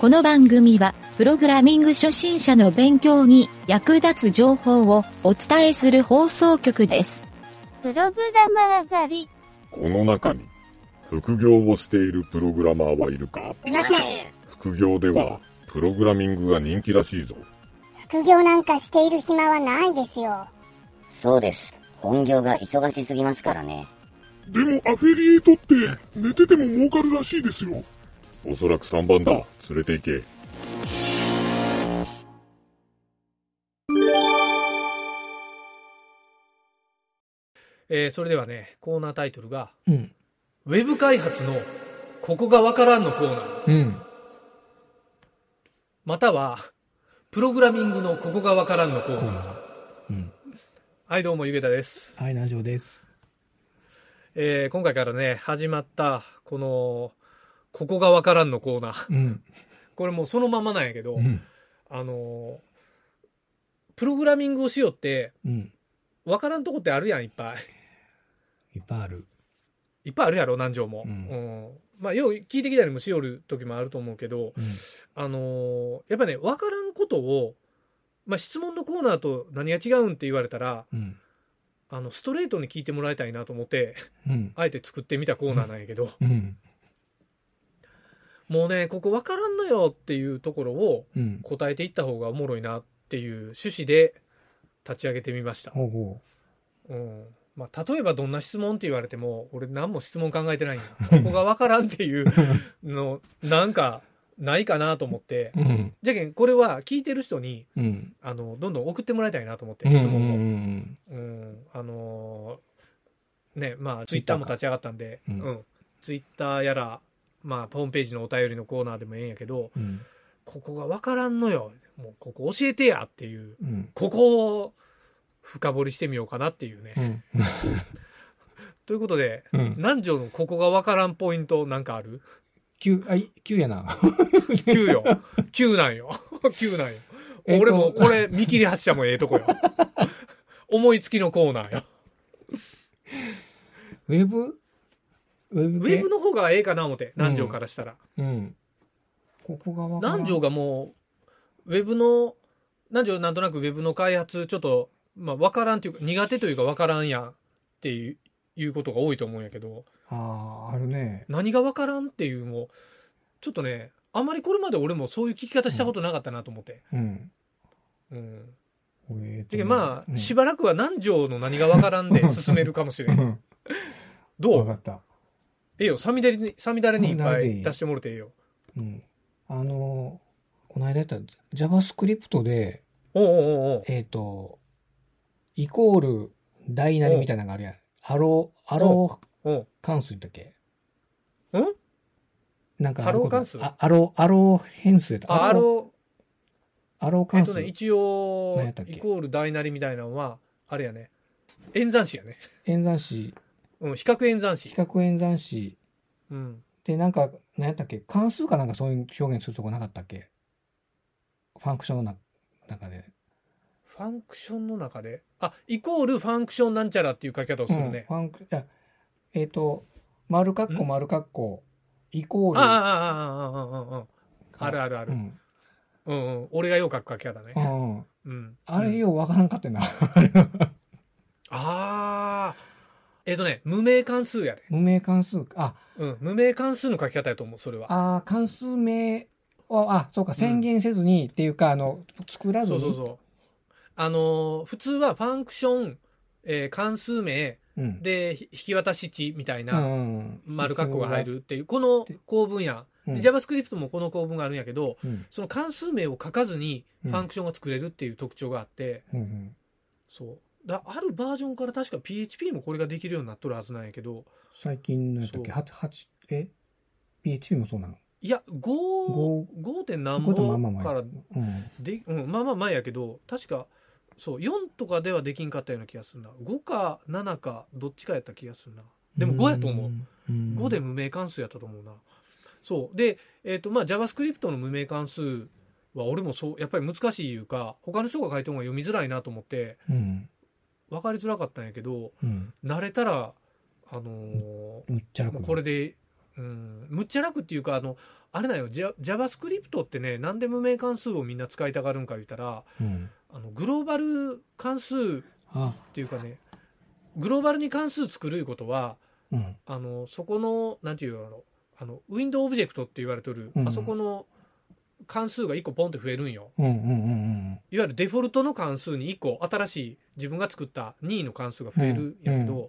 この番組は、プログラミング初心者の勉強に役立つ情報をお伝えする放送局です。プログラマー狩り。この中に、副業をしているプログラマーはいるか？いません。副業では、プログラミングが人気らしいぞ。副業なんかしている暇はないですよ。そうです。本業が忙しすぎますからね。でもアフィリエイトって寝てても儲かるらしいですよ。おそらく3番だ。連れて行け。えーそれではね、コーナータイトルが、うん。ウェブ開発のここがわからんのコーナー。うん。または、プログラミングのここがわからんのコーナー。コーナー。うん。はい、どうも、ゆげたです。はい、南條です。えー今回からね、始まった、この、ここがわからんのコーナー。うん。これもうそのままなんやけど、うん。あのープログラミングをしようって、うん。わからんとこってあるやん、いっぱい。いっぱいある。いっぱいあるやろ、何条も。ううんん。まあ、よう聞いてきたりもしよる時もあると思うけど、うん。あのーやっぱね、わからんことを、まあ、質問のコーナーと何が違うんって言われたら、うん。あの、ストレートに聞いてもらいたいなと思って、うん。あえて作ってみたコーナーなんやけど、うん。もうね、ここわからんのよっていうところをうん。答えていった方がおもろいなっていう趣旨で立ち上げてみました。ほうほうん。まあ、例えばどんな質問って言われても、俺何も質問考えてないんよ。ここがわからんっていうの、なんか、ないかなと思って。う。うん。じゃけん、これは聞いてる人に、うん。あの、どんどん送ってもらいたいなと思って、うん。質問を。うん。うん、あのーね、まあ、ツイッターも立ち上がったんで、ううんん、ツイッターやら、まあ、ホームページのお便りのコーナーでもええんやけど、うん。ここがわからんのよ。もう、ここ教えてやっていう、うん。ここを深掘りしてみようかなっていうね。うん。ということで、うん。南條のここがわからんポイントなんかある？急、あい、急やな。?9 よ。9なんよ。9なんよ。え俺もこれ見切り発車もええとこよ。思いつきのコーナーよ。ウェブ？ウェウブ系？ェブの方がええかな思って、南條からしたら。うん。ここがわからん南條がもう、ウェブの、南條なんとなくウェブの開発、ちょっと、まあ、わからんっていうか、苦手というかわからんやんっていう、いうことが多いと思うんやけど、ああ、あるね。何がわからんっていうもう、ちょっとね、あんまりこれまで俺もそういう聞き方したことなかったなと思って。うん。うん。えーとでまあ、しばばらくは南條の何がわからんで進めるかもしれ。うんん。どかった。ええよ、サミダレに、サミダレにいっぱいうん出してもろてええよ。うん。あの、この間やった JavaScript で、おうおうおうえっ、と、イコール大なりみたいなのがあるやん。アロー、アロー関数だっけ？ん？なんかハロー関数？あアロー、アロー変数やった。あ、あの、アロー関数。えっとね、一応イコール大なりみたいなのは、あれやね。演算子やね。演算子、うん、比較演算子比。較演算子うん。で、なんか、何やったっけ？関数かなんかそういう表現するとこなかったっけ？ファンクションの中で。ファンクションの中で、あ、イコールファンクションなんちゃらっていう書き方をするね。うん、ファンク、いや、えっ、と、丸括弧ん？丸括弧、イコール。ああ、ああ、ああ、ああ、ああ、あるあるある。うん。うん、うん。俺がよう書く書き方ねう。ん。うん。あれうんようわからんかってんな。ああ。えっとね、無名関数やで。無名関数。あ、うん。無名関数の書き方やと思う、それは。あー関数名を、あ、そうか、宣言せずに、っていうか、あの、作らずに？そうそうそう。あのー普通はファンクション、えー関数名、うん。で、ひ引き渡し値みたいうんなうん、丸括弧が入るっていう、この構文や。うん。で、JavaScript もこの構文があるんやけど、うん。その関数名を書かずにうんファンクションが作れるっていう特徴があって、うんうん。そう。だあるバージョンから確か PHP もこれができるようになっとるはずなんやけど、最近のやったっけ？そう ?8、八え ?PHP もそうなの？いや、5、五？5点何本からうん。で、うん、まあまあ前やけど、確か、そう、4とかではできんかったような気がするな。5か7か、どっちかやった気がするな。でも5やと思う。うん。5で無名関数やったと思うな。そう。で、えっ、と、まあ JavaScript の無名関数は俺もそう、やっぱり難しいいうか、他の人が書いた方が読みづらいなと思って、うん。分かりづらかったんやけど、うん。慣れたら、あのーむっちゃ楽。もうこれでうん、むっちゃ楽っていうか、あの、あれだよ、ジャ JavaScript ってね、なんで無名関数をみんな使いたがるんか言ったら、うん。あの、グローバル関数っあ、ていうかね、グローバルに関数作るいうことは、うん。あの、そこの、なんていうの、あの、ウィンドウオブジェクトって言われてる、うんあそこの関数が1個ポンって増えるんよ。うんうんうんいわゆるデフォルトの関数に1個新しい自分が作った任意の関数が増えるんやけど、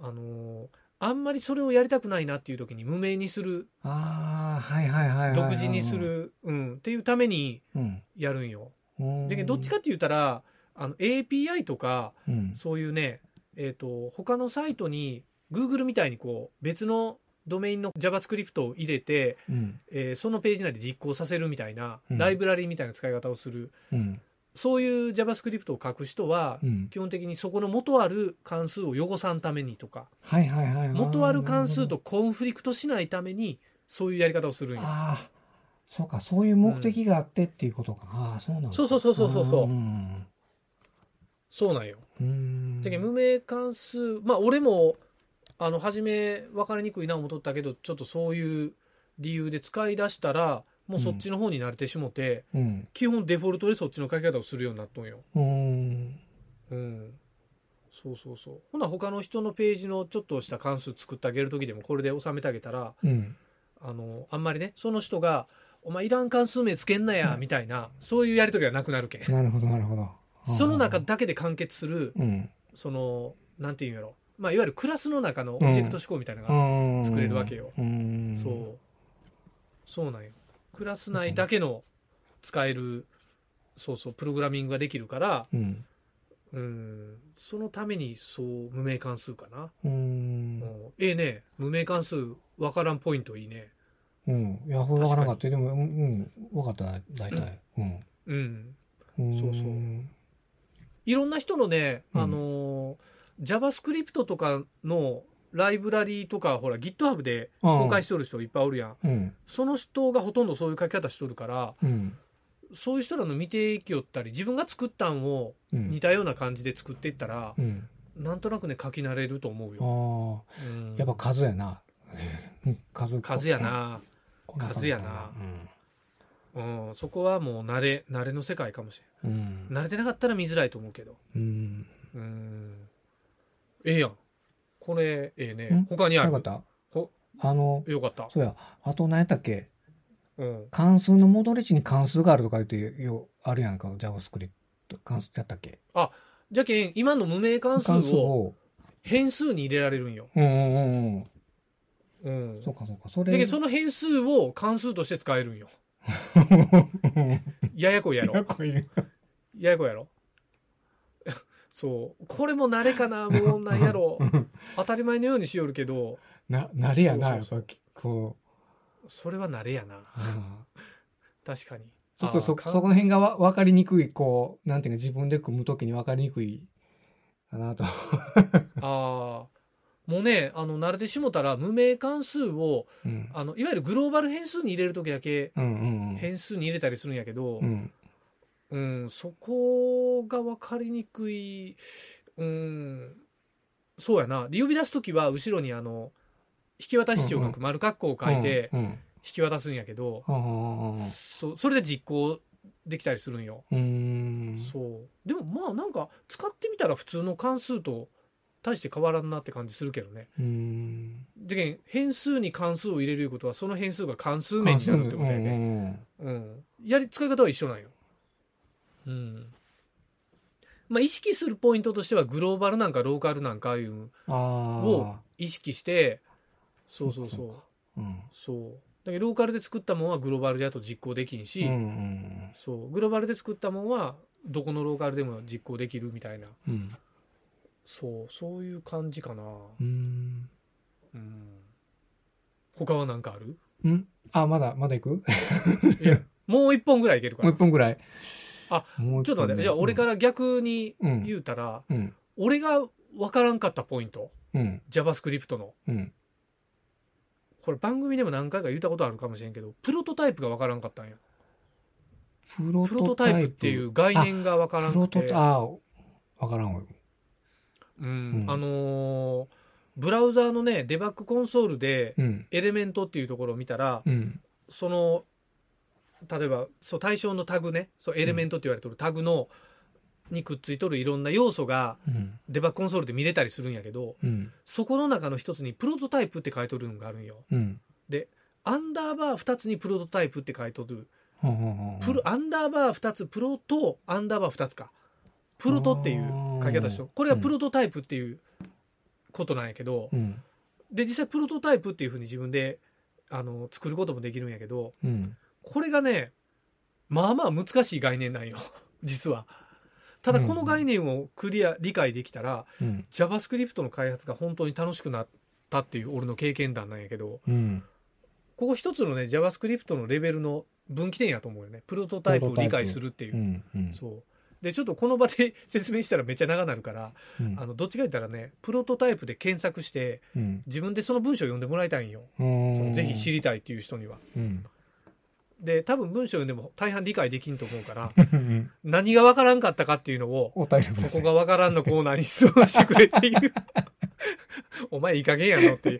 あのーあんまりそれをやりたくないなっていう時に無名にする、ああ、はいはいはい。独自にす。る、うん、っていうためにうん。やるんよ。うん。で、どっちかって言ったら、あの API とか、うん。そういうね、えっ、と、他のサイトに Google みたいにこう、別のドメインの JavaScript を入れて、うん。えーそのページ内で実行させるみたいな、うんライブラリーみたいな使い方をする、うん。そういう JavaScript を書く人は、うん。基本的にそこの元ある関数を汚さんためにとか、はいはいはいはい。元ある関数とコンフリクトしないために、そういうやり方をするんよ。ほど。ああ、そうか、そういう目的があってっていうことか。ああ、そうなんだ。そうそうそうそうそうそううん。そうなんよ。うん。だけど無名関数、まあ俺も、あの、初め分かりにくいな思っとったけど、ちょっとそういう理由で使い出したら、もうそっちの方に慣れてしもて、うん。基本デフォルトでそっちの書き方をするようになっとんよ。うん。うん。そうそうそう。ほな他の人のページのちょっとした関数作ってあげるときでもこれで収めてあげたら、うん。あの、あんまりね、その人が、お前いらん関数名つけんなや、みたいな、そういうやりとりはなくなるけん。なるほど、なるほど。その中だけで完結する、うん。その、なんていうんやろ。まあ、いわゆるクラスの中のオブジェクト思考みたいなのが、うん。作れるわけようん。そう。そうなんよ。クラス内だけの使える、そうそう、プログラミングができるから、うん。うん、そのために、そう、無名関数かな。う。うんん、ええね、無名関数、わからんポイントいいね。うん。いや、これわからなかった。でも、うん、うんわかったな、大体。うん。うん。うんそうそういろんな人のね、うんあのー JavaScript とかのライブラリーとか、ほら、GitHub で公開しとる人いっぱいおるやん。うん。その人がほとんどそういう書き方しとるから、うん。そういう人らの見ていきよったり、自分が作ったんをうん。似たような感じで作っていったらう、ん。なんとなくね、書き慣れると思うよ。うんやっぱ数やな。う ん数。数や。な。数やなうん、そこはもう慣れ、慣れの世界かもしれうん。ん。慣れてなかったら見づらいと思うけど。うん。うん。ええやん。これ、ええねん？他にある？よかっ。た？ほ？あの、よかった。そうや。あと何やったっけ？うん。関数の戻り値に関数があるとか言ってよ、あるやんか、JavaScript。関数やったっけ？じゃけん、今の無名関数関数をを。変数に入れられるんよ。うんうんうんうんうん。。そうかそうか。そだけれ。どその変数を関数として使えるんよ。ややこいやろ。ややこいやろ。そう。これも慣れかな、もうなんやろ。当たり前のようにしよるけど、な、なれやな、やっそうそうぱきこそれは慣れやな。確かに。ちょっとそ、そこの辺がわ分かりにくい、こう、なんていうか自分で組むときに分かりにくいかなと。ああ。もうね、あの、慣れてしもたら、無名関数を、うん。あの、いわゆるグローバル変数に入れるときだけ。変数に入れたりするんやけど、うん。うん、そこが分かりにくい、うん、そうやな。で呼び出すときは、後ろにあの、引き渡し値を書く丸括弧を書いて、うん。引き渡すんやけど、そそれで実行できたりするんよ。うん。そう。でもまあなんか、使ってみたら普通の関数と大して変わらんなって感じするけどね。うん。でけん変数に関数を入れるいうことは、その変数が関数名になるってことやね。ね。うん。やり、使い方は一緒なんよ。うん。まあ、意識するポイントとしては、グローバルなんかローカルなんかいうあをあ。意識して、そうそうそうそう。うん。そう。だけど、ローカルで作ったもんはグローバルであと実行できんし、うんうんそう。グローバルで作ったもんは、どこのローカルでも実行できるみたいな。うん。そう、そういう感じかな。うん。うん。他は何かある？うんあ、まだ、まだ行く？いや、もう一本ぐらいいけるかもうら一。本ぐらい。あ、ちょっと待って、じゃあ俺から逆にうん言うたら、うん。俺が分からんかったポイント、うん。JavaScript の。うん。これ番組でも何回か言ったことあるかもしれんけど、プロトタイプが分からんかったんや。プロトタイプっていう概念が分からんくて。ああ、わからんわ。うん。うんあのーブラウザーのね、デバッグコンソールで、うん。エレメントっていうところを見たら、うん。その、例えば、そう、対象のタグね、そう、エレメントって言われてるタグの、にくっついとるいろんな要素がうん。デバッグコンソールで見れたりするんやけど、うん。そこの中の一つにプロトタイプって書いとるのがあるんよ。うん。アンダーバー2つにプロトタイプって書いとる。プロ、アンダーバー2つ、プロとアンダーバー2つか。プロトっていう書き方しとるこれはプロトタイプっていうことなんやけど、うん。で、実際プロトタイプっていうふうに自分で、あの、作ることもできるんやけど、うん。これがね、まあまあ難しい概念なんよ。実は。ただこの概念をクリア、理解できたら、うん。JavaScript の開発が本当に楽しくなったっていう俺の経験談なんやけど、うん。ここ一つのね、JavaScript のレベルの分岐点やと思うよね。プロトタイプを理解するっていうう。ん。うん。そう。で、ちょっとこの場で 説明したらめっちゃ長なるから、うんあの、どっちか言ったらね、プロトタイプで検索して、うん。自分でその文章を読んでもらいたいんよ。うんそのぜひ知りたいっていう人には。うん。で、多分文章読んでも大半理解できんと思うから、うん。何がわからんかったかっていうのを、ここがわからんのコーナーに質問してくれっていう。お前いい加減やのって、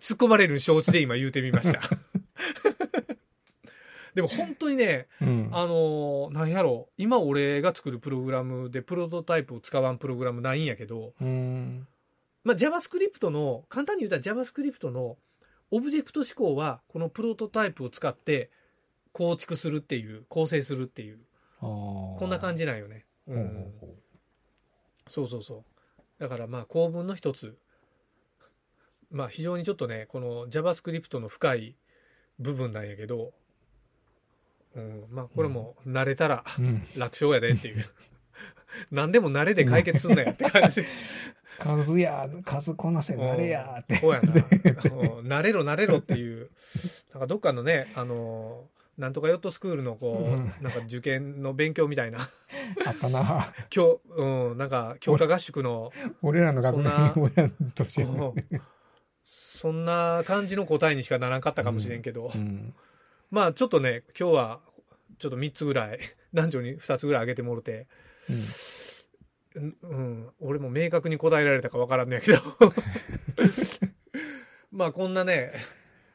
突っ込まれる承知で今言うてみました。でも本当にね、うん。あのーなんやろう、今俺が作るプログラムでプロトタイプを使わんプログラムないんやけど、うん。まあ、JavaScript の、簡単に言うたら JavaScript のオブジェクト思考は、このプロトタイプを使って構築するっていう、構成するっていう、ここんな感じなんよね。うんほそうそうそう。だからまあ構文の一つ。まあ非常にちょっとね、この JavaScript の深い部分なんやけど、うん、まあこれも慣れたらううん。楽勝やでっていう。何でも慣れで解決すんなやって感じ。数や、数こなせ、なれやって。そうやな。うん慣れろ慣れろっていう。なんかどっかのね、あの、なんとかヨットスクールのこう、うん。なんか受験の勉強みたいな、あったな。今日、うん、なんか強化合宿の俺らの学そんな。年、の年。うん。そんな感じの答えにしかならんかったかもしれんけど、うん。まあちょっとね、今日はちょっと3つぐらい、男女に2つぐらいあげてもろて、うん、うん。俺も明確に答えられたかわからんねやけど、まあこんなね、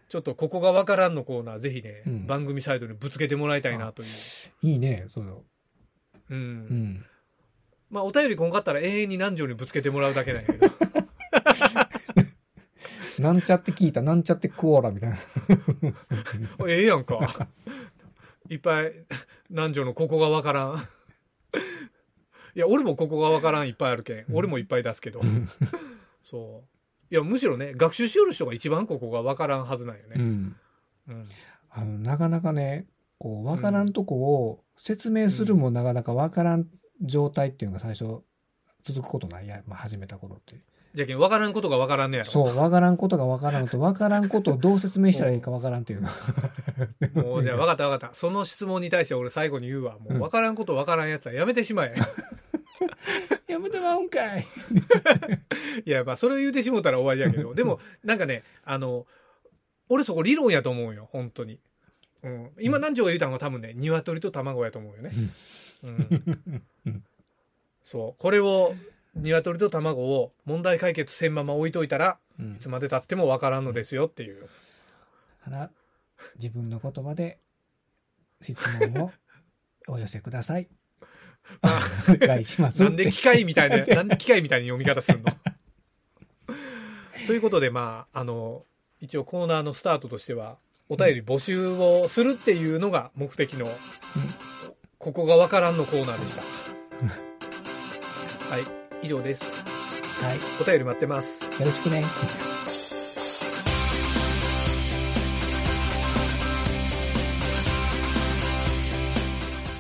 ちょっとここがわからんのコーナー、ぜひね、うん番組サイドにぶつけてもらいたいなという。いいね、その。うん。うん。まあお便りこんかったら永遠に南條にぶつけてもらうだけなんやけど。なんちゃって聞いた、なんちゃってクオーラみたいな。ええやんか。いっぱい、南條のここがわからん。いや、俺もここがわからんいっぱいあるけん。俺もいっぱい出すけど。そう。いや、むしろね、学習しよる人が一番ここがわからんはずなんよね。うん。うん。あの、なかなかね、こう、わからんとこを説明するもなかなかわからん状態っていうのが最初続くことないや、まあ、始めた頃って。じゃけん、わからんことがわからんねやろ。そう、わからんことがわからんのと、わからんことをどう説明したらいいかわからんっていうの。もう、じゃあ、わかったわかった。その質問に対して俺最後に言うわ。もう、わからんことわからんやつはやめてしまえ。やめてまうんかい。いや、まあ、それを言うてしもたら終わりやけど。でも、なんかね、あの、俺そこ理論やと思うよ、本当に。うん。今、南條が言うたのは多分ね、鶏と卵やと思うよね。うん。そう。これを、鶏と卵を問題解決せんまま置いといたら、うんいつまで経ってもわからんのですよっていう。だから、自分の言葉で質問をお寄せください。なんで機械みたいな、なんで機械みたいに読み方するの？ということで、まあ、あの、一応コーナーのスタートとしては、お便り募集をするっていうのが目的の、ここがわからんのコーナーでした。はい、以上です。はい。お便り待ってます。よろしくね。